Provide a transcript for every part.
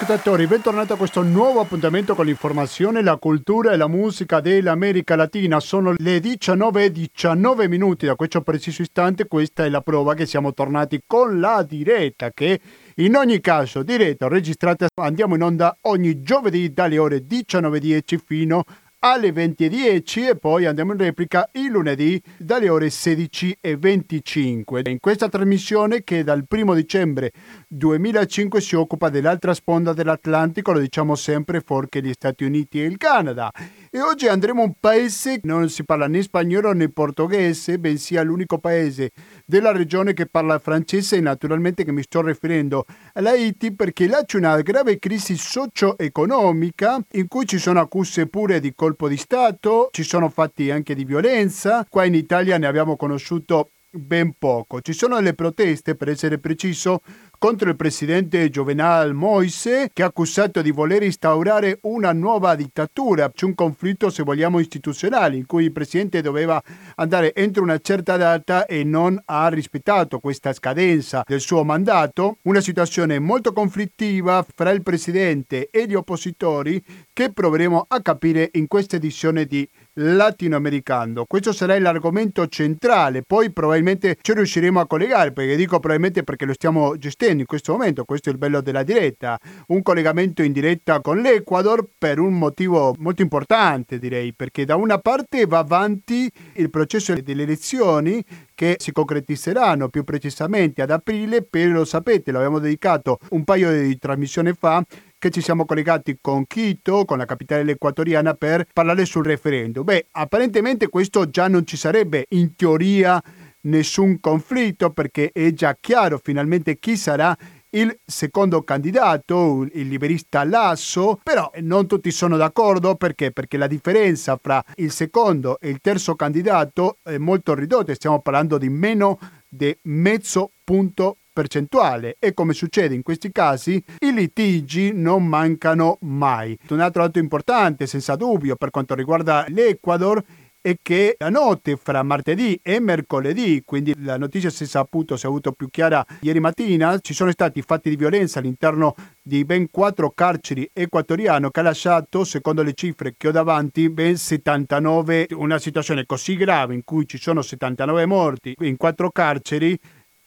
ascoltatori, bentornati a questo nuovo appuntamento con l'informazione, la cultura e la musica dell'America Latina. Sono le 19 19 minuti da questo preciso istante, questa è la prova che siamo tornati con la diretta che in ogni caso diretta registrata andiamo in onda ogni giovedì dalle ore 19.10 fino alle 20.10 e poi andiamo in replica il lunedì dalle ore 16.25. In questa trasmissione che dal 1 dicembre 2005 si occupa dell'altra sponda dell'Atlantico, lo diciamo sempre fuorché gli Stati Uniti e il Canada. E oggi andremo a un paese che non si parla né spagnolo né portoghese, bensì l'unico paese della regione che parla francese e naturalmente che mi sto riferendo all'Haiti perché là c'è una grave crisi socio-economica in cui ci sono accuse pure di colpo di Stato, ci sono fatti anche di violenza, qua in Italia ne abbiamo conosciuto ben poco. Ci sono le proteste, per essere preciso, contro il presidente Jovenal Moise che è accusato di voler instaurare una nuova dittatura. C'è un conflitto, se vogliamo, istituzionale in cui il presidente doveva andare entro una certa data e non ha rispettato questa scadenza del suo mandato. Una situazione molto conflittiva fra il presidente e gli oppositori che proveremo a capire in questa edizione di latinoamericano. Questo sarà l'argomento centrale, poi probabilmente ci riusciremo a collegare, perché dico probabilmente perché lo stiamo gestendo in questo momento, questo è il bello della diretta, un collegamento in diretta con l'Ecuador per un motivo molto importante direi, perché da una parte va avanti il processo delle elezioni che si concretizzeranno più precisamente ad aprile, però lo sapete, l'abbiamo dedicato un paio di trasmissioni fa che ci siamo collegati con Quito, con la capitale equatoriana, per parlare sul referendum. Beh, apparentemente questo già non ci sarebbe in teoria nessun conflitto perché è già chiaro finalmente chi sarà il secondo candidato, il liberista Lasso, però non tutti sono d'accordo perché? Perché la differenza fra il secondo e il terzo candidato è molto ridotta, stiamo parlando di meno di mezzo punto percentuale e come succede in questi casi i litigi non mancano mai. Un altro dato importante senza dubbio per quanto riguarda l'Ecuador è che la notte fra martedì e mercoledì, quindi la notizia si è saputo, si è avuto più chiara ieri mattina, ci sono stati fatti di violenza all'interno di ben quattro carceri equatoriano che ha lasciato, secondo le cifre che ho davanti, ben 79, una situazione così grave in cui ci sono 79 morti in quattro carceri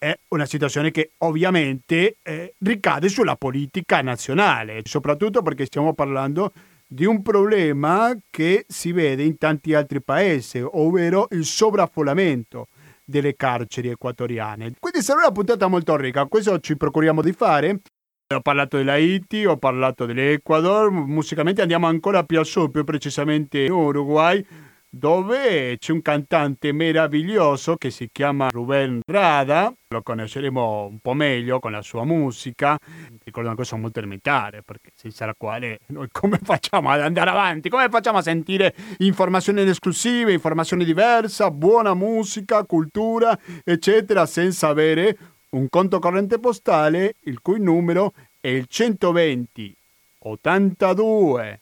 è una situazione che ovviamente eh, ricade sulla politica nazionale, soprattutto perché stiamo parlando di un problema che si vede in tanti altri paesi, ovvero il sovraffollamento delle carceri equatoriane. Quindi sarà una puntata molto ricca, questo ci procuriamo di fare. Ho parlato dell'Haiti, ho parlato dell'Ecuador, musicalmente andiamo ancora più a sud, più precisamente in Uruguay, dove c'è un cantante meraviglioso che si chiama Rubén Rada, lo conosceremo un po' meglio con la sua musica, ricordo una cosa molto elementare, perché senza la quale noi come facciamo ad andare avanti, come facciamo a sentire informazioni esclusive, informazioni diverse, buona musica, cultura, eccetera, senza avere un conto corrente postale il cui numero è il 120 82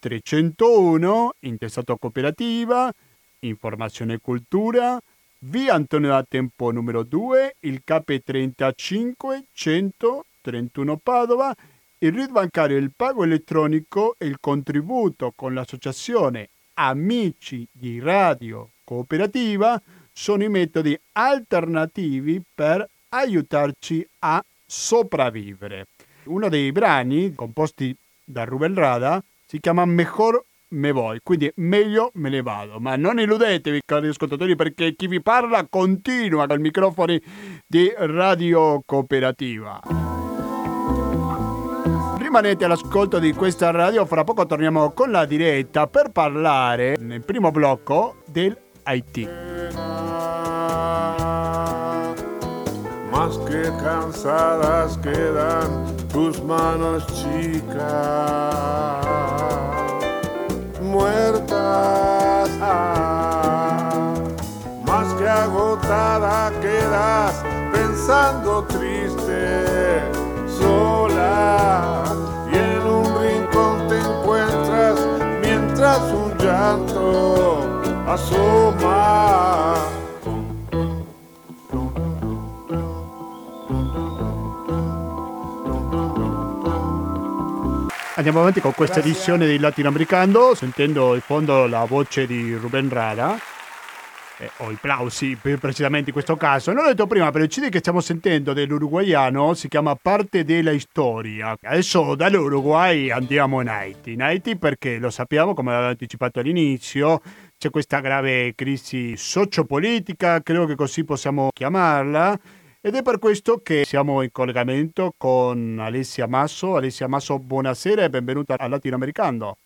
301, intestato cooperativa, informazione e cultura, via Antonio da Tempo numero 2, il KP 35 131 Padova, il RID bancario, il pago elettronico e il contributo con l'associazione Amici di Radio Cooperativa sono i metodi alternativi per aiutarci a sopravvivere. Uno dei brani composti da Ruben Rada si chiama Mejor me voy, quindi meglio me ne vado. Ma non illudetevi, cari ascoltatori, perché chi vi parla continua con i microfoni di Radio Cooperativa. Rimanete all'ascolto di questa radio, fra poco torniamo con la diretta per parlare nel primo blocco del IT. Más que cansadas quedan tus manos chicas, muertas. más que agotada quedas pensando triste, sola. Y en un rincón te encuentras mientras un llanto asoma. Andiamo avanti con questa edizione di Latinoamericano, sentendo in fondo la voce di Ruben Rada, eh, o i plausi più precisamente in questo caso. Non l'ho detto prima, però il CD che stiamo sentendo dell'uruguaiano si chiama Parte della Storia. Adesso dall'Uruguay andiamo in Haiti. In Haiti perché lo sappiamo, come avevo anticipato all'inizio, c'è questa grave crisi sociopolitica, credo che così possiamo chiamarla ed è per questo che siamo in collegamento con Alessia Masso. Alessia Masso, buonasera e benvenuta al Latinoamericano.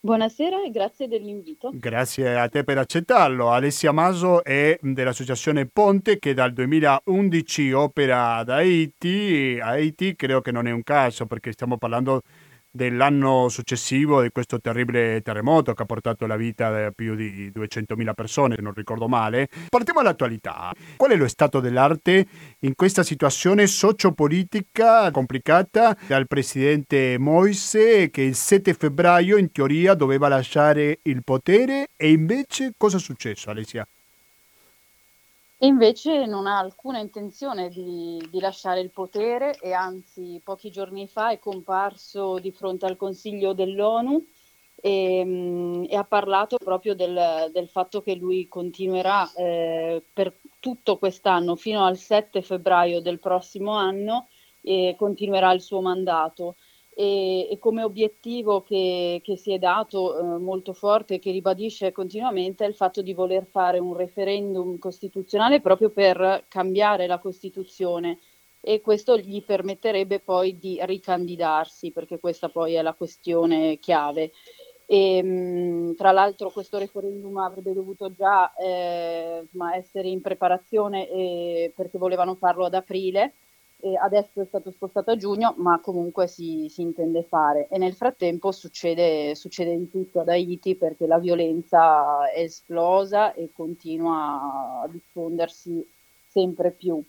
Buonasera e grazie dell'invito. Grazie a te per accettarlo. Alessia Maso è dell'associazione Ponte che dal 2011 opera ad Haiti. Haiti credo che non è un caso perché stiamo parlando dell'anno successivo di questo terribile terremoto che ha portato la vita a più di 200.000 persone, se non ricordo male. Partiamo dall'attualità. Qual è lo stato dell'arte in questa situazione sociopolitica complicata dal presidente Moise che il 7 febbraio in teoria doveva lasciare il potere e invece cosa è successo Alessia? E invece non ha alcuna intenzione di, di, lasciare il potere e anzi pochi giorni fa è comparso di fronte al Consiglio dell'ONU e, mm, e ha parlato proprio del, del, fatto che lui continuerà eh, per tutto quest'anno fino al 7 febbraio del prossimo anno e continuerà il suo mandato e, e come obiettivo che, che, si è dato eh, molto forte e che ribadisce continuamente è il fatto di voler fare un referendum costituzionale proprio per cambiare la Costituzione e questo gli permetterebbe poi di ricandidarsi perché questa poi è la questione chiave. E, mh, tra l'altro questo referendum avrebbe dovuto già eh, essere in preparazione eh, perché volevano farlo ad aprile e adesso è stato spostato a giugno, ma comunque si, si intende fare. E nel frattempo succede, succede, di tutto ad Haiti perché la violenza è esplosa e continua a diffondersi sempre più.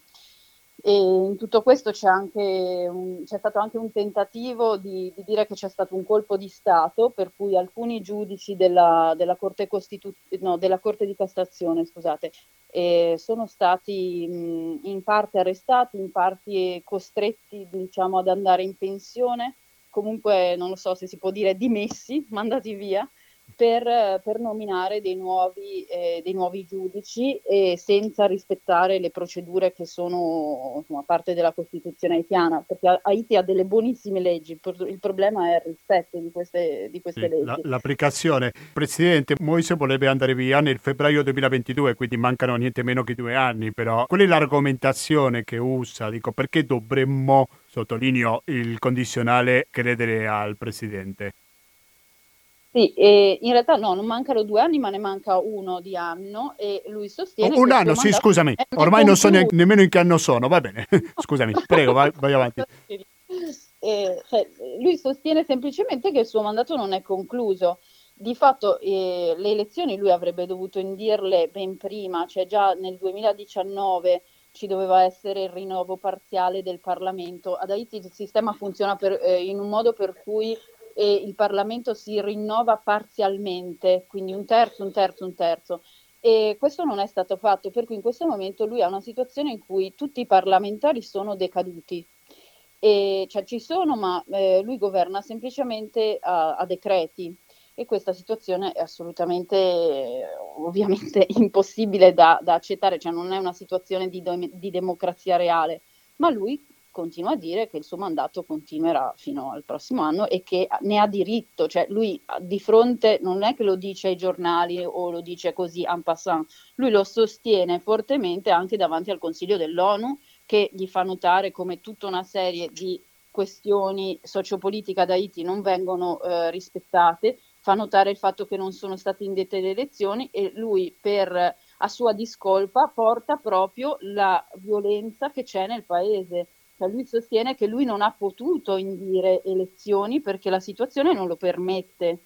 E in tutto questo c'è, un, c'è, stato anche un tentativo di, di, dire che c'è stato un colpo di Stato per cui alcuni giudici della, della, Corte, Costitu- no, della Corte, di Cassazione scusate, eh, sono stati mh, in parte arrestati, in parte costretti diciamo, ad andare in pensione, comunque non lo so se si può dire dimessi, mandati via per, per nominare dei nuovi, eh, dei nuovi, giudici e senza rispettare le procedure che sono insomma, parte della Costituzione haitiana, perché Haiti ha delle buonissime leggi, il problema è il rispetto di queste, di queste sì, leggi. La, l'applicazione. Presidente, Moise vorrebbe andare via nel febbraio 2022, quindi mancano niente meno che due anni, però qual è l'argomentazione che usa? Dico, perché dovremmo, sottolineo il condizionale, credere al Presidente? Sì, e in realtà no, non mancano due anni, ma ne manca uno di anno e lui sostiene... Oh, un anno, sì, scusami, ormai non so neanche, nemmeno in che anno sono, va bene, scusami, prego, vai, vai avanti. Eh, cioè, lui sostiene semplicemente che il suo mandato non è concluso. Di fatto eh, le elezioni lui avrebbe dovuto indirle ben prima, cioè già nel 2019 ci doveva essere il rinnovo parziale del Parlamento. Ad Haiti il sistema funziona per, eh, in un modo per cui e il Parlamento si rinnova parzialmente, quindi un terzo, un terzo, un terzo. E questo non è stato fatto, per cui in questo momento lui ha una situazione in cui tutti i parlamentari sono decaduti. E, cioè ci sono, ma eh, lui governa semplicemente a, a, decreti e questa situazione è assolutamente, eh, ovviamente, impossibile da, da, accettare, cioè non è una situazione di, di democrazia reale, ma lui continua a dire che il suo mandato continuerà fino al prossimo anno e che ne ha diritto, cioè lui di fronte non è che lo dice ai giornali o lo dice così en passant, lui lo sostiene fortemente anche davanti al Consiglio dell'ONU che gli fa notare come tutta una serie di questioni sociopolitiche ad Haiti non vengono eh, rispettate, fa notare il fatto che non sono state indette le elezioni e lui per a sua discolpa porta proprio la violenza che c'è nel paese cioè lui sostiene che lui non ha potuto indire elezioni perché la situazione non lo permette.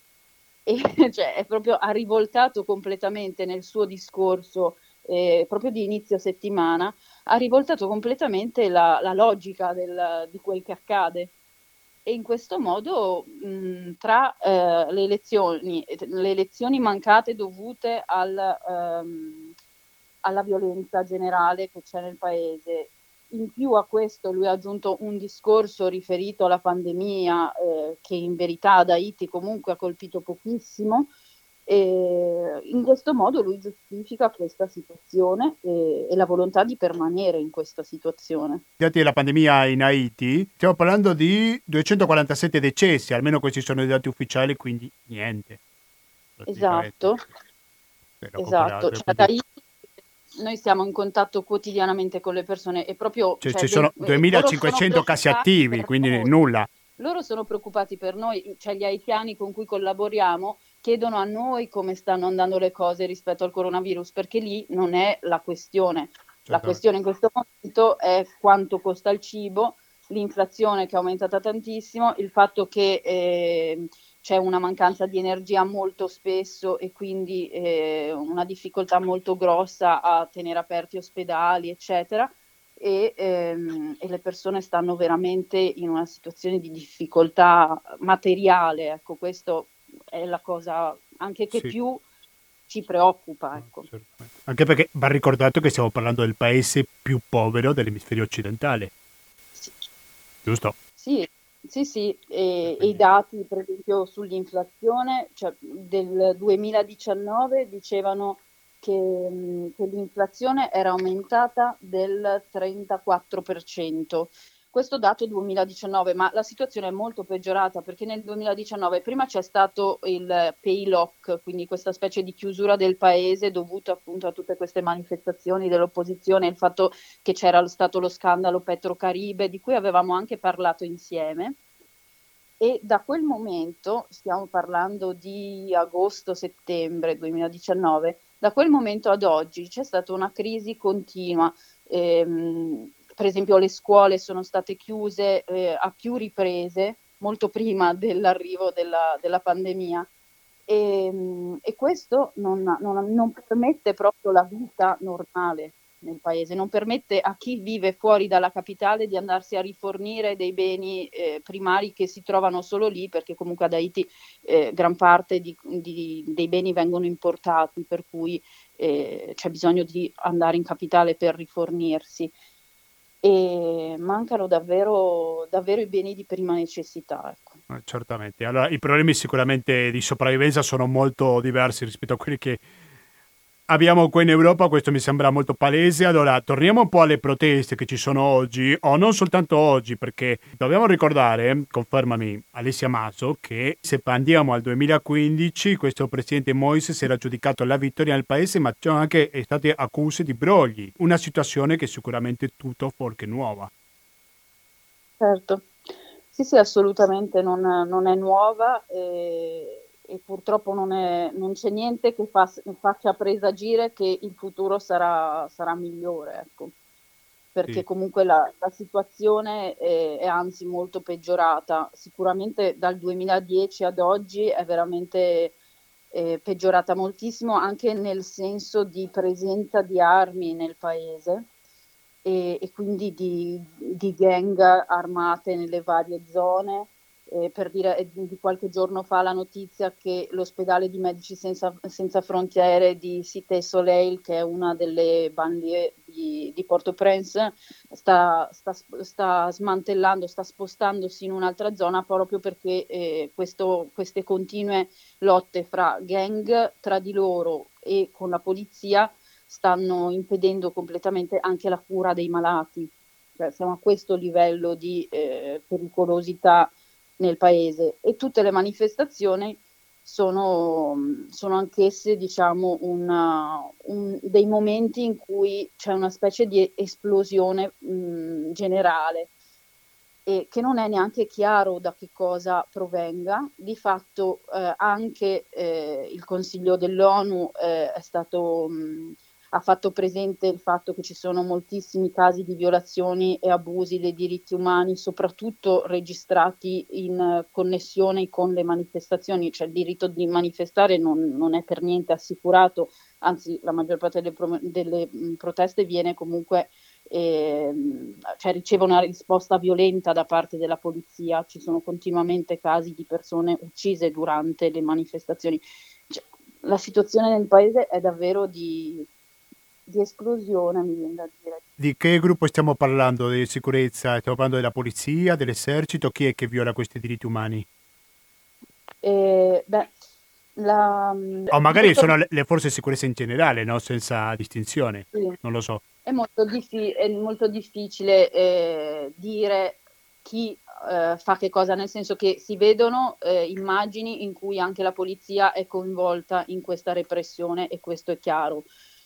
E cioè, proprio, ha rivoltato completamente nel suo discorso, eh, proprio di inizio settimana, ha rivoltato completamente la, la logica del, di quel che accade. E in questo modo, mh, tra eh, le, elezioni, le elezioni mancate dovute al, um, alla violenza generale che c'è nel paese in più a questo lui ha aggiunto un discorso riferito alla pandemia eh, che in verità ad Haiti comunque ha colpito pochissimo e in questo modo lui giustifica questa situazione e, e, la volontà di permanere in questa situazione. Dati la pandemia in Haiti, stiamo parlando di 247 decessi, almeno questi sono i dati ufficiali, quindi niente. Esatto. Esatto. Cioè, da Haiti noi siamo in contatto quotidianamente con le persone e proprio... Cioè, cioè ci sono 2500 casi attivi, quindi noi. nulla. Loro sono preoccupati per noi, cioè gli haitiani con cui collaboriamo chiedono a noi come stanno andando le cose rispetto al coronavirus, perché lì non è la questione. Certo. La questione in questo momento è quanto costa il cibo, l'inflazione che è aumentata tantissimo, il fatto che eh, c'è una mancanza di energia molto spesso e quindi eh, una difficoltà molto grossa a tenere aperti ospedali, eccetera. E, ehm, e, le persone stanno veramente in una situazione di difficoltà materiale. Ecco, questo è la cosa anche che sì. più ci preoccupa. Ecco. Anche perché va ricordato che stiamo parlando del paese più povero dell'emisfero occidentale. Sì. Giusto? Sì, sì, sì. E, e, i dati per esempio sull'inflazione cioè, del 2019 dicevano che, che l'inflazione era aumentata del 34%. Questo dato 2019, ma la situazione è molto peggiorata perché nel 2019 prima c'è stato il pay lock, quindi questa specie di chiusura del paese dovuta appunto a tutte queste manifestazioni dell'opposizione, il fatto che c'era stato lo scandalo Petrocaribe di cui avevamo anche parlato insieme. E da quel momento, stiamo parlando di agosto-settembre 2019, da quel momento ad oggi c'è stata una crisi continua. Ehm, per esempio le scuole sono state chiuse eh, a più riprese, molto prima dell'arrivo della, della pandemia. E, e questo non, non, non, permette proprio la vita normale nel paese, non permette a chi vive fuori dalla capitale di andarsi a rifornire dei beni eh, primari che si trovano solo lì, perché comunque ad Haiti eh, gran parte di, di, dei beni vengono importati, per cui eh, c'è bisogno di andare in capitale per rifornirsi e mancano davvero, davvero i beni di prima necessità. Ecco. Eh, certamente, allora i problemi sicuramente di sopravvivenza sono molto diversi rispetto a quelli che abbiamo qua in Europa, questo mi sembra molto palese. Allora, torniamo un po' alle proteste che ci sono oggi, o non soltanto oggi, perché dobbiamo ricordare, confermami Alessia Maso, che se andiamo al 2015, questo presidente Moise si era giudicato la vittoria nel paese, ma ci sono anche state accuse di brogli, una situazione che sicuramente è tutto fuorché nuova. Certo, sì, sì, assolutamente non, non è nuova. E e purtroppo non, è, non c'è niente che fa, faccia presagire che il futuro sarà, sarà migliore, ecco. perché sì. comunque la, la situazione è, è, anzi molto peggiorata. Sicuramente dal 2010 ad oggi è veramente eh, peggiorata moltissimo anche nel senso di presenza di armi nel paese. E, e quindi di, di gang armate nelle varie zone, eh, per dire di qualche giorno fa la notizia che l'ospedale di Medici Senza, Senza Frontiere di Cité Soleil, che è una delle banlieue di, di Port-au-Prince, sta, sta, sta, smantellando, sta spostandosi in un'altra zona proprio perché eh, questo, queste continue lotte fra gang tra di loro e con la polizia stanno impedendo completamente anche la cura dei malati. Cioè, siamo a questo livello di eh, pericolosità nel paese e tutte le manifestazioni sono, sono anch'esse diciamo, una, un, dei momenti in cui c'è una specie di esplosione mh, generale e che non è neanche chiaro da che cosa provenga. Di fatto eh, anche eh, il Consiglio dell'ONU eh, è stato mh, ha fatto presente il fatto che ci sono moltissimi casi di violazioni e abusi dei diritti umani, soprattutto registrati in connessione con le manifestazioni, cioè il diritto di manifestare non, non è per niente assicurato, anzi la maggior parte delle, pro- delle proteste viene comunque eh, cioè riceve una risposta violenta da parte della polizia, ci sono continuamente casi di persone uccise durante le manifestazioni. Cioè, la situazione nel paese è davvero di, di esplosione, mi viene da dire. Di che gruppo stiamo parlando di sicurezza? Stiamo parlando della polizia, dell'esercito? Chi è che viola questi diritti umani? Eh, beh, la, o magari tutto... sono le forze di sicurezza in generale, no? senza distinzione, sì. non lo so. È molto, diffi- è molto difficile eh, dire chi eh, fa che cosa, nel senso che si vedono eh, immagini in cui anche la polizia è coinvolta in questa repressione e questo è chiaro.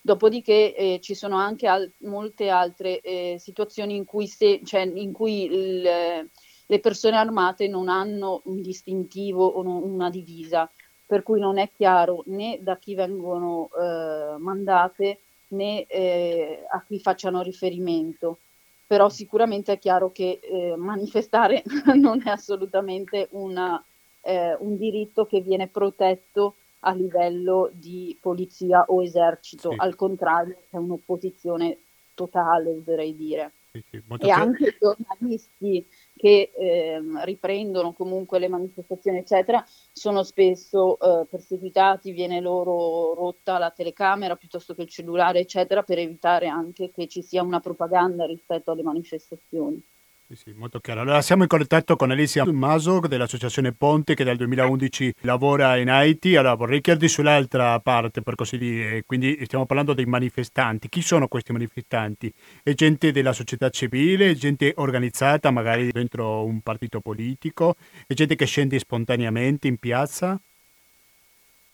Dopodiché eh, ci sono anche al- molte altre eh, situazioni in cui, se, cioè, in cui il, le persone armate non hanno un distintivo o non, una divisa per cui non è chiaro né da chi vengono eh, mandate né eh, a chi facciano riferimento. Però sicuramente è chiaro che eh, manifestare non è assolutamente una, eh, un diritto che viene protetto a livello di polizia o esercito, sì. al contrario c'è un'opposizione totale, oserei dire. Sì, sì, e chiaro. anche i giornalisti che eh, riprendono comunque le manifestazioni, eccetera, sono spesso eh, perseguitati, viene loro rotta la telecamera piuttosto che il cellulare, eccetera, per evitare anche che ci sia una propaganda rispetto alle manifestazioni. Sì, sì, molto chiaro. Allora siamo in contatto con Alicia Maso dell'associazione Ponte che dal 2011 lavora in Haiti. Allora vorrei chiederti sull'altra parte, per così dire, quindi stiamo parlando dei manifestanti. Chi sono questi manifestanti? È gente della società civile, è gente organizzata magari dentro un partito politico, è gente che scende spontaneamente in piazza?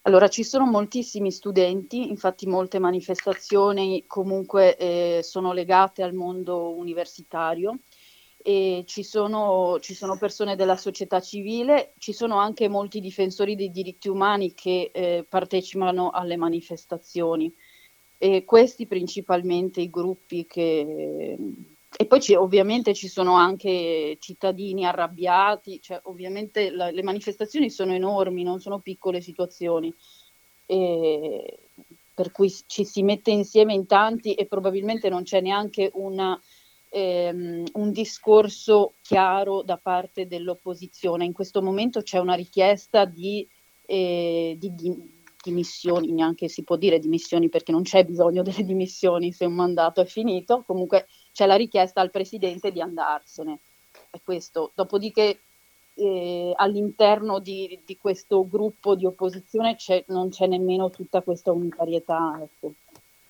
Allora, ci sono moltissimi studenti, infatti molte manifestazioni comunque eh, sono legate al mondo universitario e ci sono, ci sono, persone della società civile, ci sono anche molti difensori dei diritti umani che eh, partecipano alle manifestazioni. E questi principalmente i gruppi che... E poi ci, ovviamente ci sono anche cittadini arrabbiati, cioè ovviamente la, le manifestazioni sono enormi, non sono piccole situazioni, e per cui ci si mette insieme in tanti e probabilmente non c'è neanche una ehm, un discorso chiaro da parte dell'opposizione. In questo momento c'è una richiesta di, eh, di, di dimissioni, neanche si può dire dimissioni perché non c'è bisogno delle dimissioni se un mandato è finito, comunque c'è la richiesta al Presidente di andarsene. È questo. Dopodiché eh, all'interno di, di, questo gruppo di opposizione c'è, non c'è nemmeno tutta questa unitarietà. Ecco.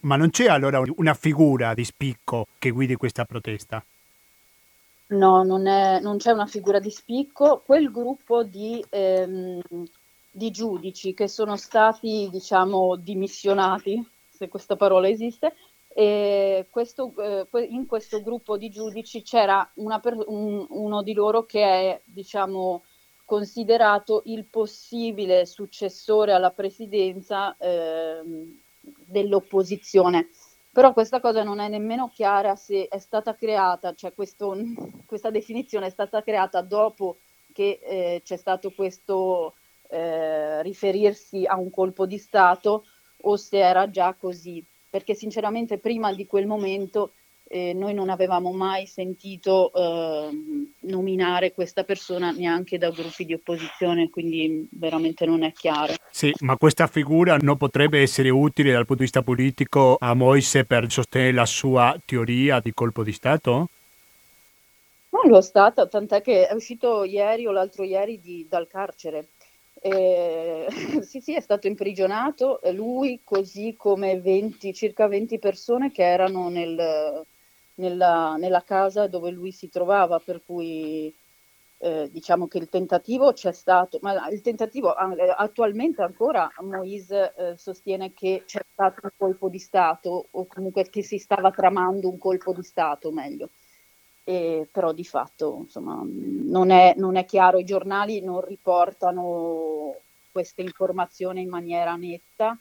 Ma non c'è allora una figura di spicco che guidi questa protesta? No, non, è, non c'è una figura di spicco. Quel gruppo di, ehm, di giudici che sono stati, diciamo, dimissionati, se questa parola esiste, e questo, eh, in questo gruppo di giudici c'era per, un, uno di loro che è, diciamo, considerato il possibile successore alla presidenza eh, dell'opposizione. Però questa cosa non è nemmeno chiara se è stata creata, cioè questo, questa definizione è stata creata dopo che eh, c'è stato questo eh, riferirsi a un colpo di Stato o se era già così, perché sinceramente prima di quel momento eh, noi non avevamo mai sentito eh, nominare questa persona neanche da gruppi di opposizione, quindi veramente non è chiaro. Sì, ma questa figura non potrebbe essere utile dal punto di vista politico a Moise per sostenere la sua teoria di colpo di Stato? Non lo è stato, tant'è che è uscito ieri o l'altro ieri di, dal carcere. Eh, sì, sì, è stato imprigionato lui, così come 20, circa 20 persone che erano nel, nella, nella casa dove lui si trovava, per cui eh, diciamo che il tentativo c'è stato, ma il tentativo eh, attualmente ancora Moise eh, sostiene che c'è stato un colpo di Stato o comunque che si stava tramando un colpo di Stato, meglio. E, però di fatto insomma, non, è, non è chiaro, i giornali non riportano queste informazioni in maniera netta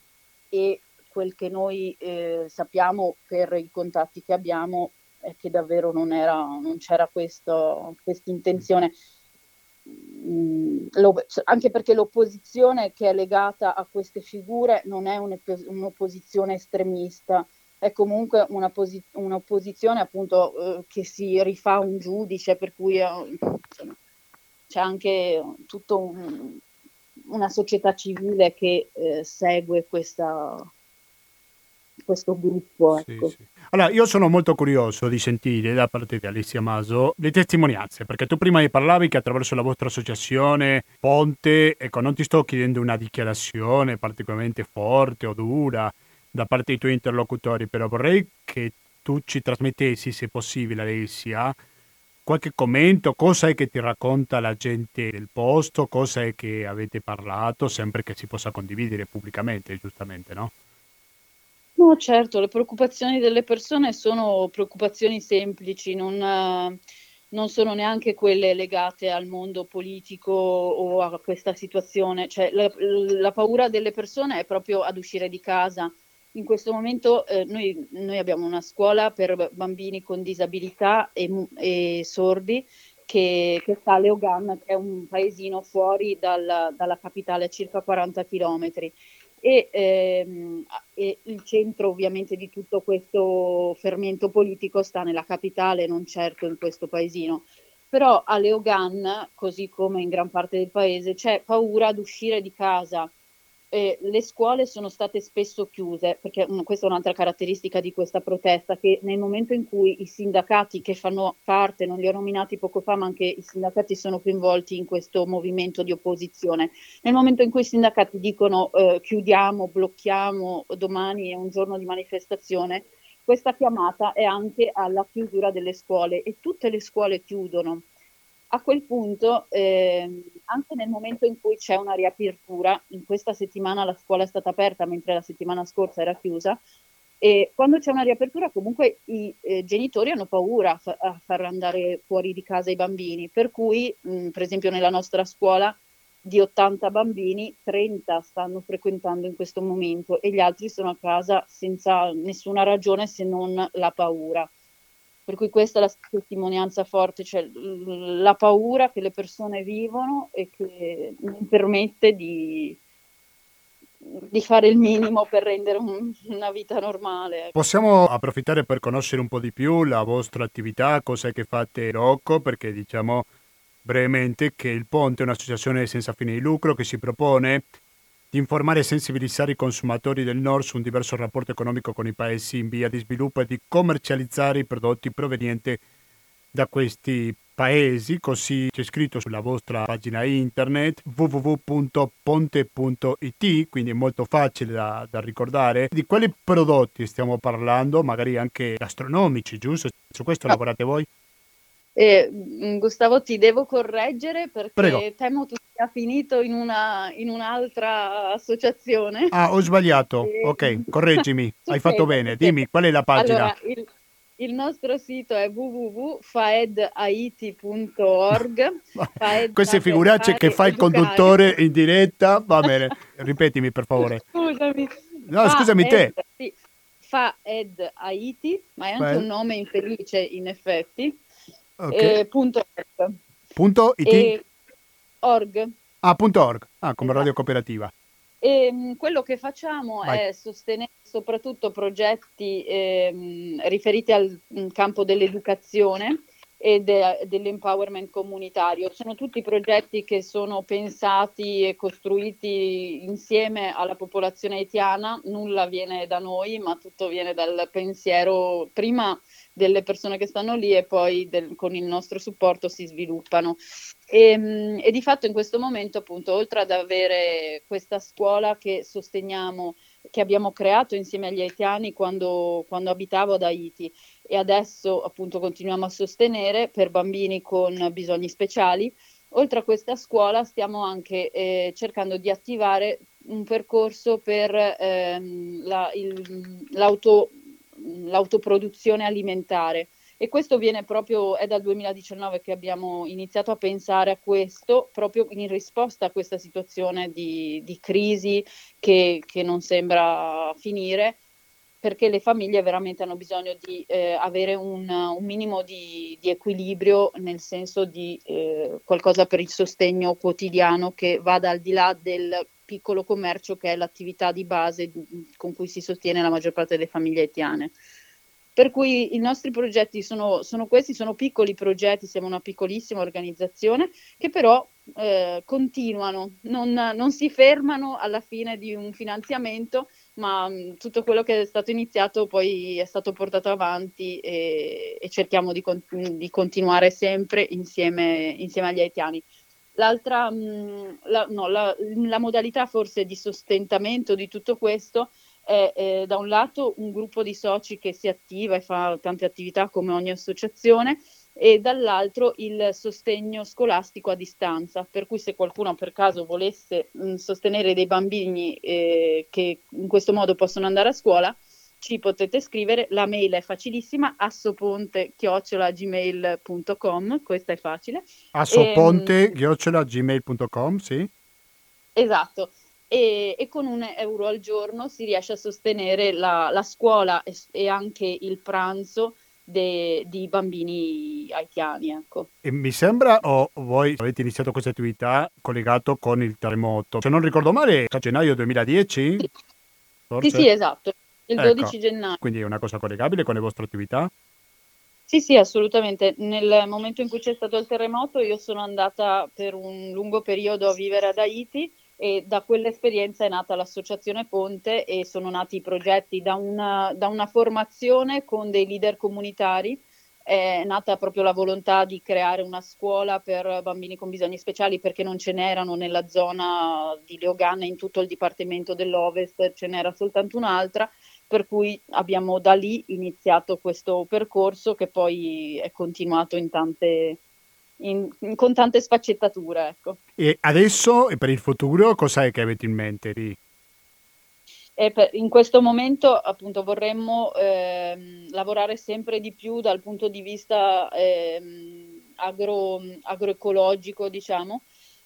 e quel che noi eh, sappiamo per i contatti che abbiamo è che davvero non, era, non c'era questa intenzione. Mm, anche perché l'opposizione che è legata a queste figure non è un'opposizione estremista, è comunque una posi- un'opposizione appunto eh, che si rifà un giudice, per cui eh, insomma, c'è anche tutta un, una società civile che eh, segue questa, questo gruppo. Ecco. Sì, sì. Allora, io sono molto curioso di sentire da parte di Alessia Maso le testimonianze, perché tu prima mi parlavi che attraverso la vostra associazione Ponte, ecco, non ti sto chiedendo una dichiarazione particolarmente forte o dura da parte dei tuoi interlocutori, però vorrei che tu ci trasmettessi, se possibile, Alessia, qualche commento, cosa è che ti racconta la gente del posto, cosa è che avete parlato, sempre che si possa condividere pubblicamente, giustamente, no? No, certo, le preoccupazioni delle persone sono preoccupazioni semplici, non, non sono neanche quelle legate al mondo politico o a questa situazione. Cioè, la, la paura delle persone è proprio ad uscire di casa. In questo momento eh, noi, noi, abbiamo una scuola per bambini con disabilità e, e sordi che, che, sta a Leogan, che è un paesino fuori dal, dalla capitale a circa 40 chilometri e, ehm, e, il centro ovviamente di tutto questo fermento politico sta nella capitale, non certo in questo paesino. Però a Leogan, così come in gran parte del paese, c'è paura ad uscire di casa eh, le scuole sono state spesso chiuse, perché mh, mm, questa è un'altra caratteristica di questa protesta, che nel momento in cui i sindacati che fanno parte, non li ho nominati poco fa, ma anche i sindacati sono coinvolti in questo movimento di opposizione, nel momento in cui i sindacati dicono eh, chiudiamo, blocchiamo, domani è un giorno di manifestazione, questa chiamata è anche alla chiusura delle scuole e tutte le scuole chiudono a quel punto, eh, anche nel momento in cui c'è una riapertura, in questa settimana la scuola è stata aperta mentre la settimana scorsa era chiusa, e quando c'è una riapertura comunque i eh, genitori hanno paura a, fa- a, far andare fuori di casa i bambini, per cui mh, per esempio nella nostra scuola di 80 bambini, 30 stanno frequentando in questo momento e gli altri sono a casa senza nessuna ragione se non la paura. Per cui questa è la testimonianza forte, cioè la paura che le persone vivono e che non permette di, di fare il minimo per rendere un, una vita normale. Possiamo approfittare per conoscere un po' di più la vostra attività, cosa che fate Rocco, perché diciamo brevemente che il Ponte è un'associazione senza fine di lucro che si propone di informare e sensibilizzare i consumatori del Nord su un diverso rapporto economico con i paesi in via di sviluppo e di commercializzare i prodotti provenienti da questi paesi, così c'è scritto sulla vostra pagina internet www.ponte.it, quindi è molto facile da, da, ricordare. Di quali prodotti stiamo parlando, magari anche gastronomici, giusto? Su questo lavorate voi? Eh, Gustavo, ti devo correggere perché Prego. temo tu sia finito in, una, in un'altra associazione. Ah, ho sbagliato. E... Ok, correggimi. Hai fatto bene. Dimmi, qual è la pagina? Allora, il, il nostro sito è www.faedaiti.org. Queste figuracce che fa il conduttore in diretta. Va bene, ripetimi per favore. Scusami. No, scusami te. Sì. Fa Ed Haiti, ma è anche Beh. un nome infelice in effetti. Okay. Eh, punto. Punto it? E, org. Ah, punto org. Ah, come esatto. radio cooperativa. E, ehm, quello che facciamo Vai. è sostenere soprattutto progetti ehm, riferiti al mm, campo dell'educazione e de- dell'empowerment comunitario. Sono tutti progetti che sono pensati e costruiti insieme alla popolazione haitiana, nulla viene da noi, ma tutto viene dal pensiero prima delle persone che stanno lì e poi del, con il nostro supporto si sviluppano. E, ehm, e, di fatto in questo momento, appunto, oltre ad avere questa scuola che sosteniamo, che abbiamo creato insieme agli haitiani quando, quando abitavo ad Haiti e adesso appunto continuiamo a sostenere per bambini con bisogni speciali, oltre a questa scuola stiamo anche eh, cercando di attivare un percorso per ehm, la, il, l'auto l'autoproduzione alimentare. E questo viene proprio, è dal 2019 che abbiamo iniziato a pensare a questo, proprio in risposta a questa situazione di, di crisi che, che non sembra finire, perché le famiglie veramente hanno bisogno di eh, avere un, un minimo di, di, equilibrio, nel senso di eh, qualcosa per il sostegno quotidiano che vada al di là del piccolo commercio che è l'attività di base con cui si sostiene la maggior parte delle famiglie haitiane. Per cui i nostri progetti sono, sono questi, sono piccoli progetti, siamo una piccolissima organizzazione che però eh, continuano, non, non, si fermano alla fine di un finanziamento, ma mh, tutto quello che è stato iniziato poi è stato portato avanti e, e cerchiamo di, con- di, continuare sempre insieme, insieme agli haitiani. L'altra, mh, la, no, la, la, modalità forse di sostentamento di tutto questo è eh, da un lato un gruppo di soci che si attiva e fa tante attività come ogni associazione e dall'altro il sostegno scolastico a distanza, per cui se qualcuno per caso volesse mh, sostenere dei bambini eh, che in questo modo possono andare a scuola, ci potete scrivere, la mail è facilissima, assoponte-gmail.com, questa è facile. Assoponte-gmail.com, sì. Esatto, e, e, con un euro al giorno si riesce a sostenere la, la scuola e, e, anche il pranzo de, di bambini haitiani. Ecco. E mi sembra, o oh, voi avete iniziato questa attività collegato con il terremoto, se non ricordo male, a gennaio 2010? Sì, sì, sì, esatto, il ecco. 12 gennaio. Quindi è una cosa collegabile con le vostre attività? Sì, sì, assolutamente. Nel momento in cui c'è stato il terremoto io sono andata per un lungo periodo a vivere ad Haiti e da quell'esperienza è nata l'associazione Ponte e sono nati i progetti. Da una, da una formazione con dei leader comunitari è nata proprio la volontà di creare una scuola per bambini con bisogni speciali perché non ce n'erano nella zona di Leogane in tutto il dipartimento dell'Ovest, ce n'era soltanto un'altra, per cui abbiamo da lì iniziato questo percorso che poi è continuato in tante, in, in, con tante sfaccettature. Ecco. E adesso e per il futuro cosa è che avete in mente lì? Per, in questo momento appunto vorremmo ehm, lavorare sempre di più dal punto di vista ehm, agro, agroecologico, diciamo,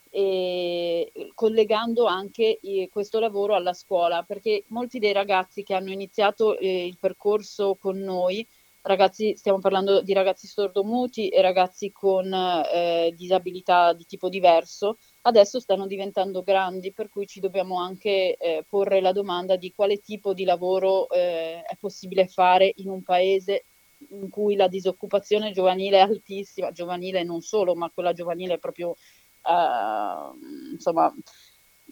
e collegando anche eh, questo lavoro alla scuola, perché molti dei ragazzi che hanno iniziato eh, il percorso con noi ragazzi, stiamo parlando di ragazzi sordomuti e ragazzi con eh, disabilità di tipo diverso, adesso stanno diventando grandi, per cui ci dobbiamo anche eh, porre la domanda di quale tipo di lavoro eh, è possibile fare in un paese in cui la disoccupazione giovanile è altissima, giovanile non solo, ma quella giovanile è proprio, eh, insomma,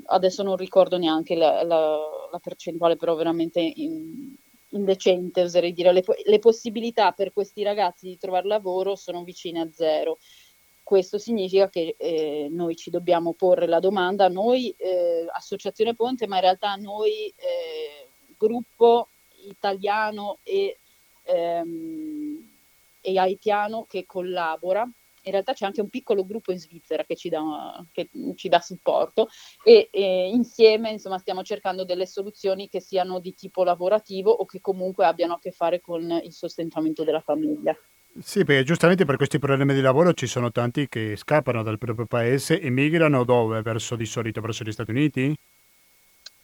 adesso non ricordo neanche la, la, la percentuale, però veramente in, indecente, oserei dire, le, le possibilità per questi ragazzi di trovare lavoro sono vicine a zero. Questo significa che eh, noi ci dobbiamo porre la domanda, noi eh, Associazione Ponte, ma in realtà noi eh, gruppo italiano e, ehm, e haitiano che collabora in realtà c'è anche un piccolo gruppo in Svizzera che ci dà, che ci dà supporto e, e, insieme insomma, stiamo cercando delle soluzioni che siano di tipo lavorativo o che comunque abbiano a che fare con il sostentamento della famiglia. Sì, perché giustamente per questi problemi di lavoro ci sono tanti che scappano dal proprio paese e migrano dove? Verso di solito verso gli Stati Uniti?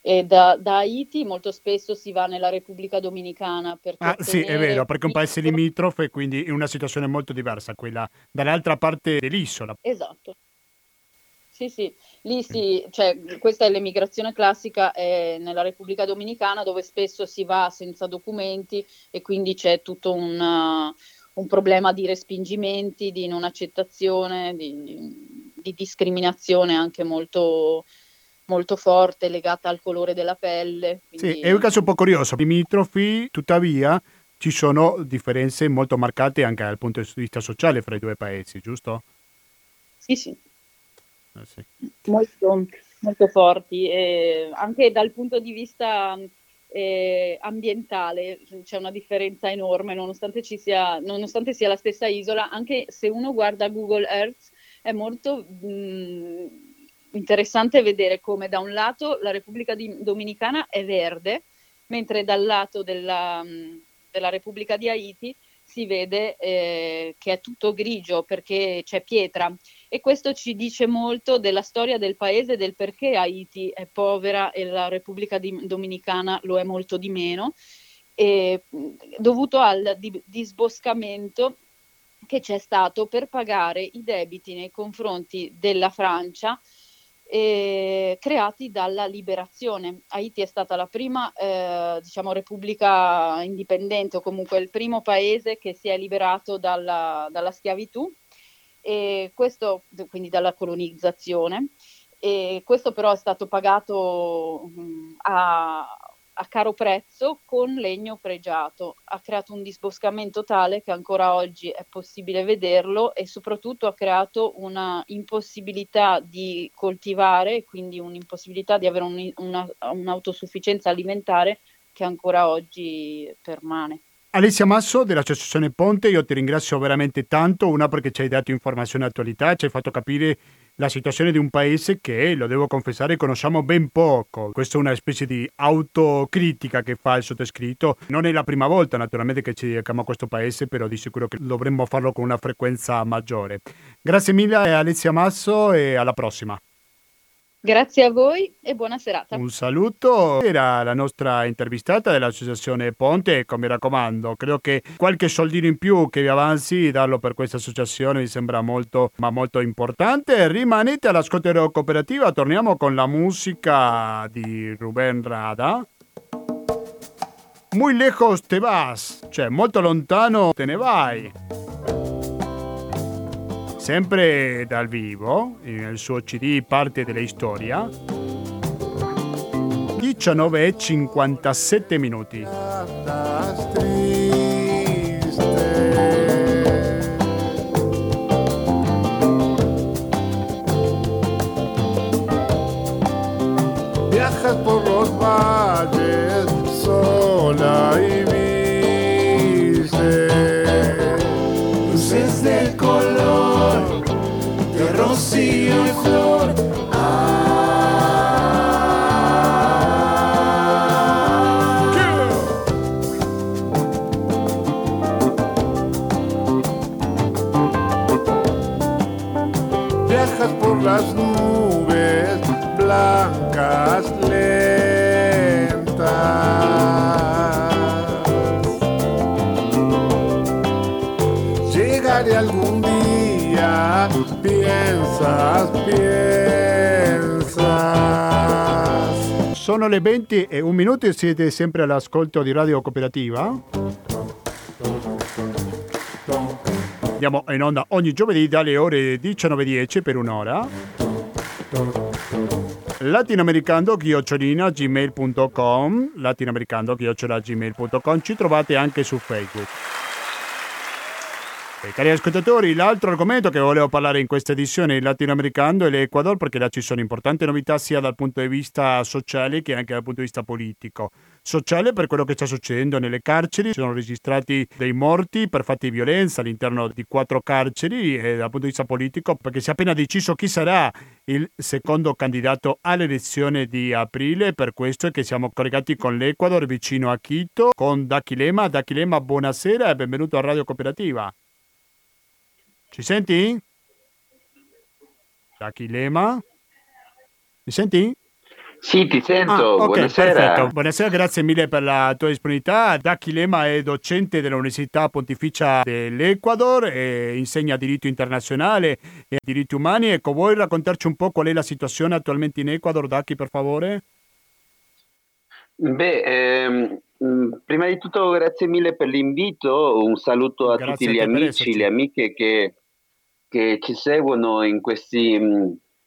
E da, da, Haiti molto spesso si va nella Repubblica Dominicana. ah, sì, è vero, perché è un paese limitrofe, quindi è una situazione molto diversa quella dall'altra parte dell'isola. Esatto. Sì, sì, lì sì, cioè, questa è l'emigrazione classica è nella Repubblica Dominicana dove spesso si va senza documenti e quindi c'è tutto un, un problema di respingimenti, di non accettazione, di, di discriminazione anche molto, molto forte legata al colore della pelle. Quindi... Sì, è un caso un po' curioso. Limitrofi, tuttavia, ci sono differenze molto marcate anche dal punto di vista sociale fra i due paesi, giusto? Sì, sì. Eh, sì. Molto, molto forti. E anche dal punto di vista eh, ambientale c'è una differenza enorme, nonostante, ci sia, nonostante sia la stessa isola, anche se uno guarda Google Earth è molto... Mh, interessante vedere come da un lato la Repubblica Dominicana è verde, mentre dal lato della, della Repubblica di Haiti si vede eh, che è tutto grigio perché c'è pietra. E questo ci dice molto della storia del paese, del perché Haiti è povera e la Repubblica Dominicana lo è molto di meno, e, dovuto al disboscamento che c'è stato per pagare i debiti nei confronti della Francia eh, creati dalla liberazione. Haiti è stata la prima eh, diciamo, repubblica indipendente o comunque il primo paese che si è liberato dalla, dalla schiavitù, e questo, quindi dalla colonizzazione. E questo però è stato pagato mh, a, a caro prezzo con legno pregiato. Ha creato un disboscamento tale che ancora oggi è possibile vederlo e soprattutto ha creato una impossibilità di coltivare, quindi un'impossibilità di avere un, una, un'autosufficienza alimentare che ancora oggi permane. Alessia Masso dell'Associazione Ponte, io ti ringrazio veramente tanto, una perché ci hai dato informazione e attualità, ci hai fatto capire la situazione di un paese che, lo devo confessare, conosciamo ben poco. Questa è una specie di autocritica che fa il sottoscritto. Non è la prima volta naturalmente che ci dedichiamo a questo paese, però di sicuro che dovremmo farlo con una frequenza maggiore. Grazie mille Alessia Masso e alla prossima. Grazie a voi e buona serata. Un saluto. Era la nostra intervistata dell'associazione Ponte. Mi raccomando, credo che qualche soldino in più che vi avanzi, darlo per questa associazione mi sembra molto, ma molto importante. Rimanete all'ascolto cooperativa. Torniamo con la musica di Ruben Rada. Muy lejos te vas, cioè molto lontano te ne vai sempre dal vivo, nel suo CD Parte della storia. 19 e 57 minuti. Viajas por los valles sola y viste del color de rocío y flor. Viajas por las nubes blancas piensas. Sono le 20 e un minuto e siete sempre all'ascolto di Radio Cooperativa. Andiamo in onda ogni giovedì dalle ore 19.10 per un'ora. Latinoamericano chiocciolina gmail.com latinoamericano chiocciola gmail.com ci trovate anche su Facebook. E cari ascoltatori, l'altro argomento che volevo parlare in questa edizione del latinoamericano è l'Ecuador perché là ci sono importanti novità sia dal punto di vista sociale che anche dal punto di vista politico. Sociale per quello che sta succedendo nelle carceri, sono registrati dei morti per fatti di violenza all'interno di quattro carceri e dal punto di vista politico perché si è appena deciso chi sarà il secondo candidato all'elezione di aprile, per questo è che siamo collegati con l'Ecuador vicino a Quito con Dakilema. Dakilema, buonasera e benvenuto a Radio Cooperativa. Ci senti? Dakilema? Mi senti? Sì, ti sento, Ah, ok, buonasera. perfetto. Buonasera, grazie mille per la tua disponibilità. Daki Lema è docente dell'Università Pontificia dell'Ecuador e insegna diritto internazionale e diritti umani. Ecco, vuoi raccontarci un po' qual è la situazione attualmente in Ecuador, Daki, per favore? Beh, ehm, mh, prima di tutto grazie mille per l'invito, un saluto a Grazie tutti gli amici, esserci. le amiche che, che ci seguono in questi,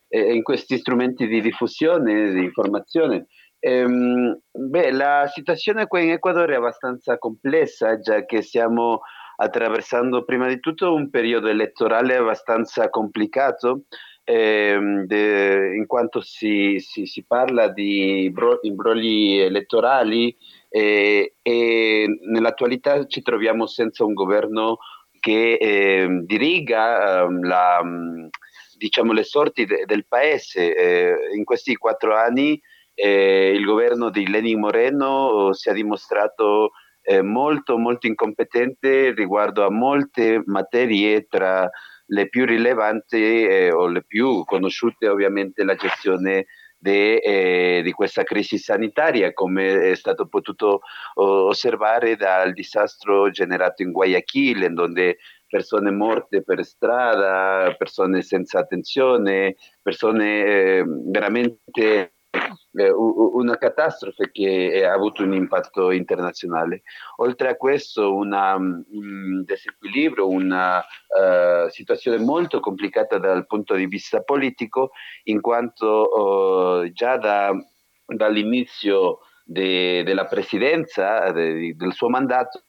eh, in questi strumenti di diffusione, di informazione. Ehm, beh, la situazione qui in Ecuador è abbastanza complessa, già che stiamo attraversando prima di tutto un periodo elettorale abbastanza complicato, ehm, de- in quanto si, si- si parla di bro- imbrogli elettorali eh, e nell'attualità ci troviamo senza un governo che ehm, diriga ehm, la, mh, diciamo, le sorti de- del paese. Eh, in questi quattro anni eh, il governo di Lenin Moreno eh, si è dimostrato eh, molto molto incompetente riguardo a molte materie tra le più rilevanti eh, o le più conosciute ovviamente la gestione de, eh, di questa crisi sanitaria come è stato potuto oh, osservare dal disastro generato in Guayaquil in dove persone morte per strada, persone senza attenzione, persone eh, veramente una catastrofe che ha avuto un impatto internazionale. Oltre a questo, una, un disequilibrio, una eh, situazione molto complicata dal punto di vista politico, in quanto eh, già da- dall'inizio de, della presidenza, de, del suo mandato,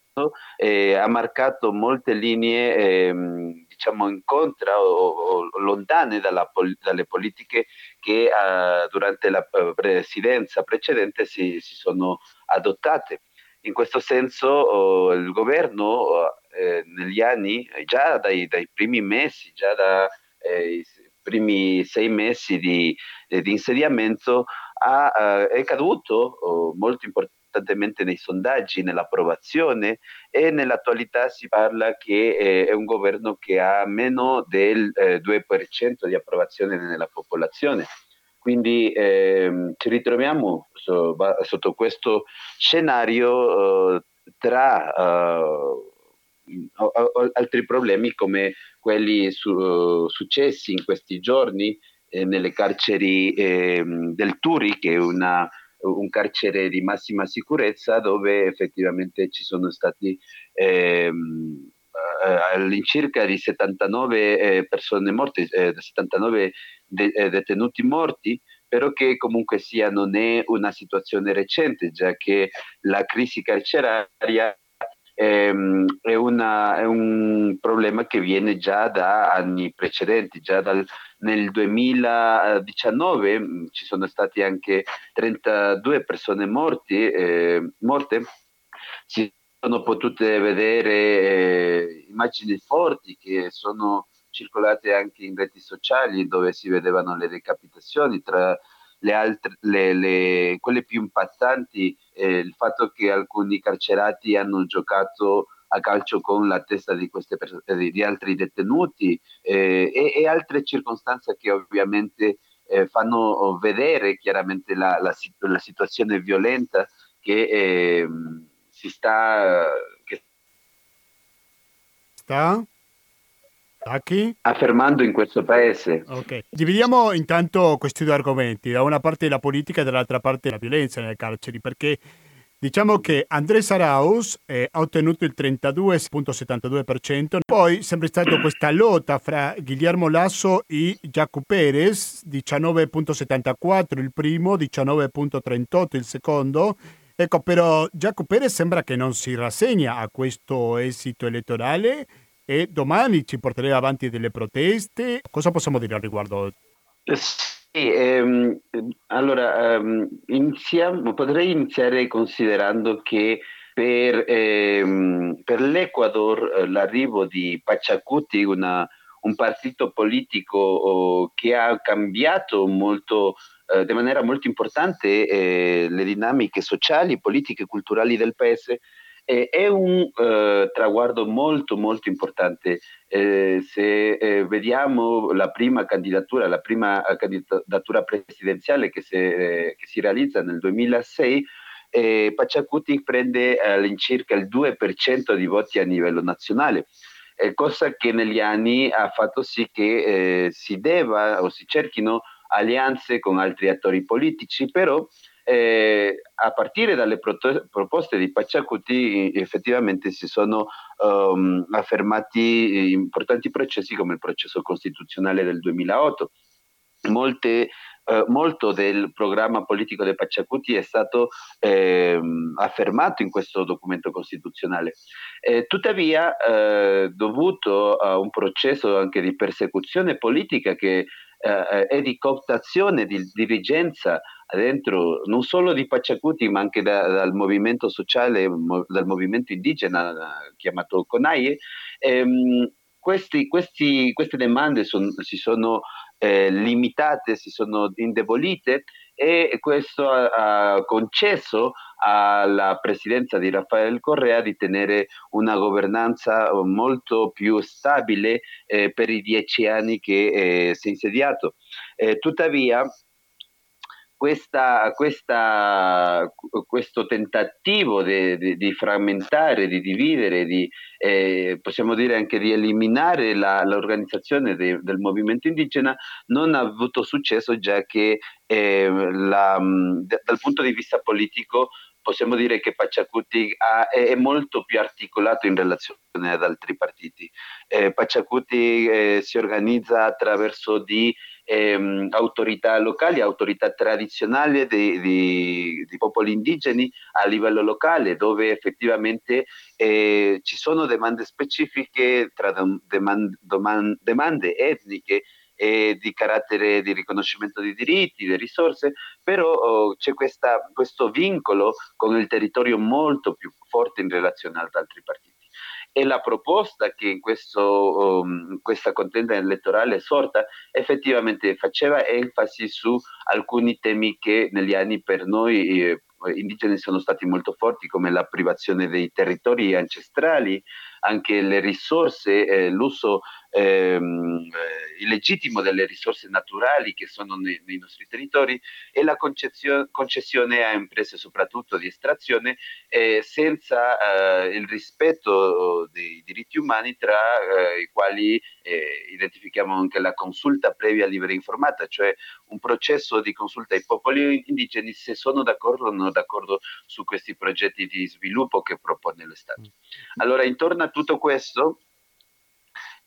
eh, ha marcato molte linee eh, diciamo in contra o, o lontane dalla, dalle politiche che eh, durante la eh, presidenza precedente si, si, sono adottate. In questo senso oh, il governo eh, negli anni, già dai, dai, primi mesi, già dai eh, primi sei mesi di, di insediamento, ha, è caduto oh, molto importante costantemente nei sondaggi, nell'approvazione e nell'attualità si parla che eh, è un governo che ha meno del eh, 2% di approvazione nella popolazione. Quindi eh, ci ritroviamo so, sotto questo scenario eh, tra uh, altri problemi come quelli su, successi in questi giorni eh, nelle carceri eh, del Turi, che è una un carcere di massima sicurezza dove effettivamente ci sono stati ehm, eh, all'incirca di 79 eh, persone morte, eh, 79 de- eh, detenuti morti, però che comunque sia non è una situazione recente, già che la crisi carceraria ehm, è, una, è, un problema che viene già da anni precedenti, già dal, nel 2019 mm, ci sono stati anche 32 persone morti, eh, morte, si sono potute vedere eh, immagini forti che sono circolate anche in reti sociali dove si vedevano le decapitazioni tra le altre, le, le, quelle più impattanti, eh, il fatto che alcuni carcerati hanno giocato a calcio con la testa di, queste pers- eh, di altri detenuti eh, e, e, altre circostanze che ovviamente eh, fanno vedere chiaramente la, la, la situazione violenta che ehm, si sta... Che sta? Affermando in questo paese. Ok, dividiamo intanto questi due argomenti, da una parte la politica e dall'altra parte la violenza nelle carceri, perché diciamo che Andrés Arauz eh, ha ottenuto il 32,72%, poi sempre stata questa lotta fra Guillermo Lasso e Jaco Perez, 19,74 il primo, 19,38 il secondo, Ecco, però Jaco Perez sembra che non si rassegna a questo esito elettorale e domani ci porterà avanti delle proteste. Cosa possiamo dire al riguardo? Sì, ehm, allora ehm, iniziamo, potrei iniziare considerando che per, ehm, per l'Ecuador eh, l'arrivo di Pachacuti, una, un partito politico oh, che ha cambiato molto, eh, in maniera molto importante eh, le dinamiche sociali, politiche e culturali del paese, eh, è un eh, traguardo molto molto importante. Eh, se eh, vediamo la prima candidatura, la prima candidatura presidenziale che, se, eh, che si realizza nel 2006, eh, Pachacuti prende all'incirca il 2% di voti a livello nazionale. cosa che negli anni ha fatto sì che si deva o si cerchino alleanze con altri attori politici, però eh, a partire dalle proto- proposte di Pacciacuti effettivamente si sono um, affermati importanti processi come il processo costituzionale del 2008. Molte eh, molto del programma politico di Pacciacuti è stato eh, affermato in questo documento costituzionale. Eh, tuttavia, eh, dovuto a un processo anche di persecuzione politica che eh, e di cooptazione di dirigenza dentro non solo di Pachacuti ma anche da, dal movimento sociale, dal movimento indigena chiamato CONAIE, ehm, questi, questi, queste domande son, si sono eh, limitate, si sono indebolite e questo ha, concesso alla presidenza di Rafael Correa di tenere una governanza molto più stabile eh, per i dieci anni che eh, si è insediato. Eh, tuttavia, questa, questa, questo tentativo di, frammentare, di dividere, di, eh, possiamo dire anche di eliminare la, l'organizzazione de, del movimento indigena non ha avuto successo già che eh, la, dal punto di vista politico possiamo dire che Pachacuti ha, è molto più articolato in relazione ad altri partiti. Eh, Pachacuti eh, si organizza attraverso di ehm, autorità locali, autorità tradizionali di, popoli indigeni a livello locale, dove effettivamente eh, ci sono domande specifiche tra demand, domande etniche e di carattere di riconoscimento di diritti, di risorse, però oh, c'è questa, questo vincolo con il territorio molto più forte in relazione ad altri partiti. E la proposta che in questo, um, questa contenda elettorale è sorta effettivamente faceva enfasi su alcuni temi che negli anni per noi eh, indigeni sono stati molto forti, come la privazione dei territori ancestrali, anche le risorse, eh, l'uso ehm, eh, illegittimo delle risorse naturali che sono nei, nei nostri territori e la concessione a imprese soprattutto di estrazione eh, senza eh, il rispetto dei diritti umani tra eh, i quali eh, identifichiamo anche la consulta previa libera informata, cioè un processo di consulta ai popoli indigeni se sono d'accordo o non d'accordo su questi progetti di sviluppo che propone lo Stato. Mm. Allora, intorno a tutto questo,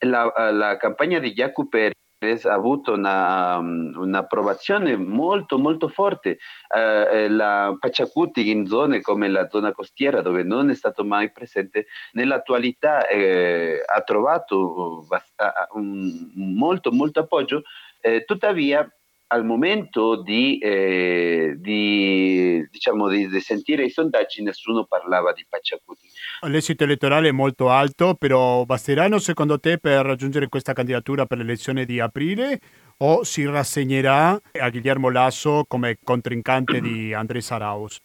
la, la campagna di Jacopo Perez ha avuto una, um, un'approvazione molto molto forte. Eh, la Paciacuti in zone come la zona costiera dove non è stato mai presente, nell'attualità eh, ha trovato bast- un, molto molto appoggio, eh, tuttavia al momento di, eh, di, diciamo, di, di, sentire i sondaggi nessuno parlava di Pacciacuti. L'esito elettorale è molto alto, però basteranno secondo te per raggiungere questa candidatura per l'elezione di aprile o si rassegnerà a Guillermo Lasso come contrincante di Andrés Arauz?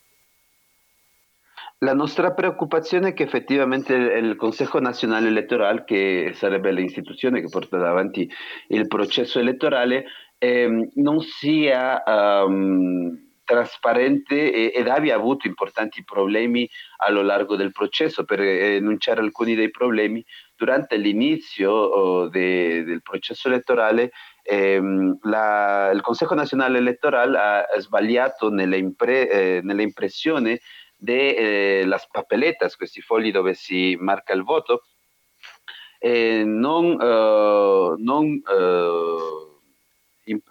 La nostra preoccupazione è che effettivamente il Consejo Nazionale Elettorale, che sarebbe l'istituzione che porta avanti il processo elettorale, eh, non sia um, trasparente e, ed abbia avuto importanti problemi a lo largo del processo. Per enunciare alcuni dei problemi, durante l'inizio oh, de, del processo elettorale ehm, la, il Consiglio Nazionale Elettorale ha sbagliato nell'impre, eh, nell'impressione delle eh, papeletas, questi fogli dove si marca il voto, eh, non, uh, non uh,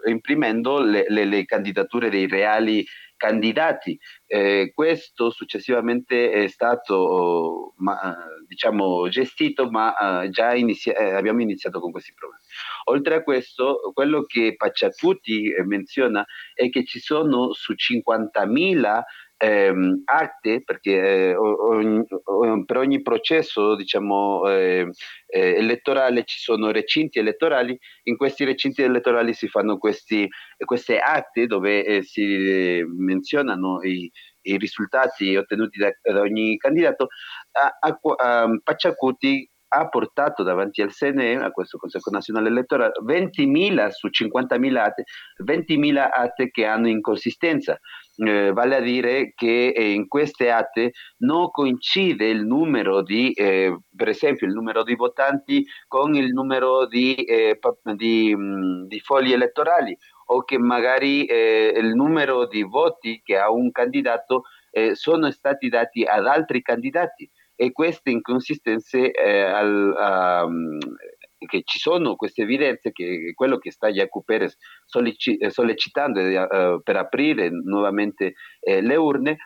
imprimendo le, le, le, candidature dei reali candidati. Eh, questo successivamente è stato ma, diciamo, gestito, ma uh, già inizia- eh, abbiamo iniziato con questi problemi. Oltre a questo, quello che Pacciacuti eh, menziona è che ci sono su 50.000 ehm, atti, perché eh, ogni, per ogni processo diciamo, eh, eh, elettorale ci sono recinti elettorali, in questi recinti elettorali si fanno questi, queste atti dove eh, si menzionano i, i, risultati ottenuti da, da ogni candidato, a, a, a Pacciacuti ha portato davanti al CNE, a questo Consiglio Nazionale Elettorale, 20.000 su 50.000 atti, 20.000 atti che hanno inconsistenza. Eh, vale a dire che eh, in queste ate non coincide il numero di, eh, per esempio, il numero di votanti con il numero di, eh, di, mh, di fogli elettorali o che magari eh, il numero di voti che ha un candidato eh, sono stati dati ad altri candidati e queste inconsistenze al, a, che ci sono queste evidenze che quello che sta Jacopo Perez eh, sollecitando uh, per aprire nuovamente eh, le urne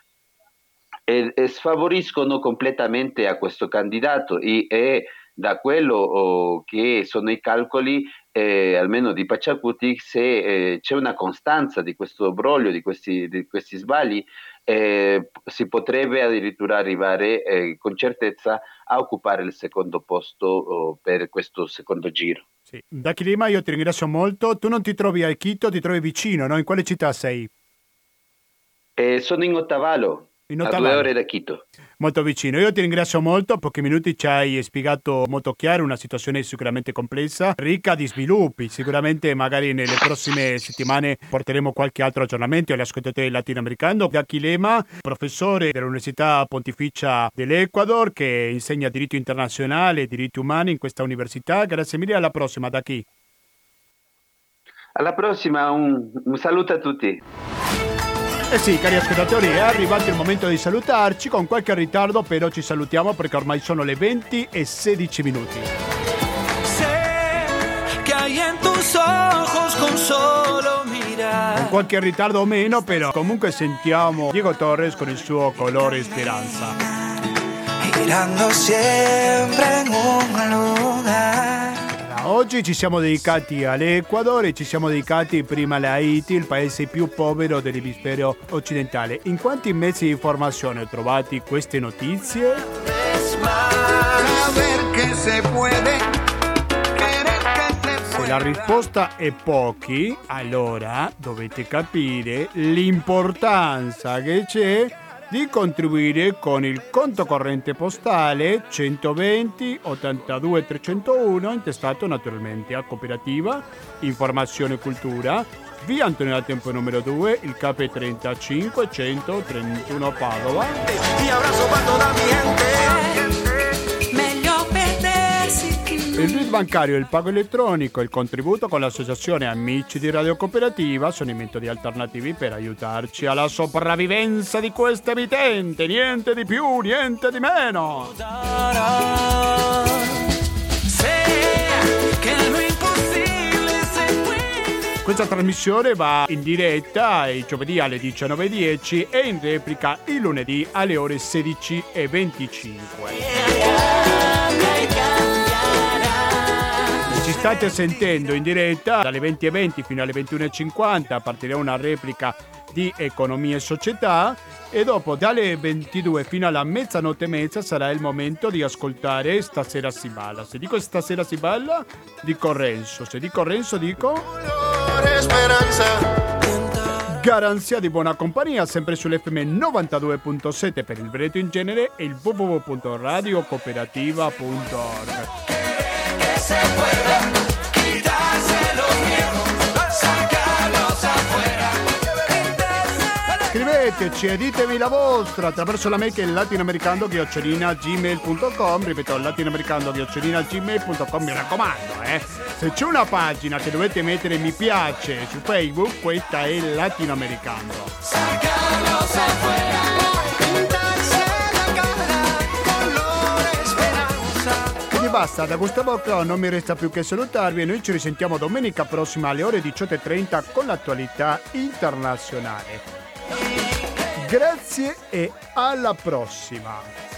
e, e, sfavoriscono completamente a questo candidato. E, e da quello oh, che sono i calcoli, eh, almeno di Paciacuti, se eh, c'è una costanza di questo broglio, di questi, di questi sbagli, eh, si potrebbe addirittura arrivare eh, con certezza a occupare il secondo posto oh, per questo secondo giro. Sì. Da Chilima io ti ringrazio molto. Tu non ti trovi a Quito, ti trovi vicino, no? In quale città sei? Eh, sono in Ottavalo. In a due ore da Quito. Molto vicino. Io ti ringrazio molto, pochi minuti ci hai spiegato molto chiaro una situazione sicuramente complessa, ricca di sviluppi. Sicuramente magari nelle prossime settimane porteremo qualche altro aggiornamento agli ascoltatori latinoamericani. Da Chilema, professore dell'Università Pontificia dell'Ecuador che insegna diritto internazionale e diritti umani in questa università. Grazie mille, alla prossima da chi? Alla prossima, un, un saluto a tutti. Eh sì, cari ascoltatori, è arrivato il momento di salutarci, con qualche ritardo però ci salutiamo perché ormai sono le 20 e 16 minuti. con qualche ritardo o meno, però comunque sentiamo Diego Torres con il suo colore speranza. Girando siempre en un lugar. Oggi ci siamo dedicati all'Ecuador e ci siamo dedicati prima alla Haiti, il paese più povero dell'emisfero occidentale. In quanti mezzi di informazione trovati queste notizie? Se la risposta è pochi, allora dovete capire l'importanza che c'è di contribuire con il conto corrente postale 120 82 301 intestato naturalmente a Cooperativa Informazione e Cultura. Via Antonella Tempo numero 2 il KP 35 131 Padova Il RID bancario, il pago elettronico e il contributo con l'associazione Amici di Radio Cooperativa sono i metodi alternativi per aiutarci alla sopravvivenza di questa emittente. Niente di più, niente di meno. Questa trasmissione va in diretta il giovedì alle 19.10 e in replica il lunedì alle ore 16.25. state sentendo in diretta dalle 20.20 fino alle 21.50 partirà una replica di Economia e Società e dopo dalle 22 fino alla mezzanotte e mezza sarà il momento di ascoltare Stasera si balla. Se dico Stasera si balla, dico Renzo. Se dico Renzo, dico... Garanzia di buona compagnia sempre sull'FM 92.7 per il Veneto in genere e il www.radiocooperativa.org. Scriveteci e ditemi la vostra attraverso la mail che è latinoamericando-gmail.com Ripeto, latinoamericando-gmail.com Mi raccomando, eh. Se c'è una pagina che dovete mettere mi piace su Facebook Questa è Latinoamericano basta, da Gustavo Cro non mi resta più che salutarvi e noi ci risentiamo domenica prossima alle ore 18.30 con l'attualità internazionale. Grazie e alla prossima!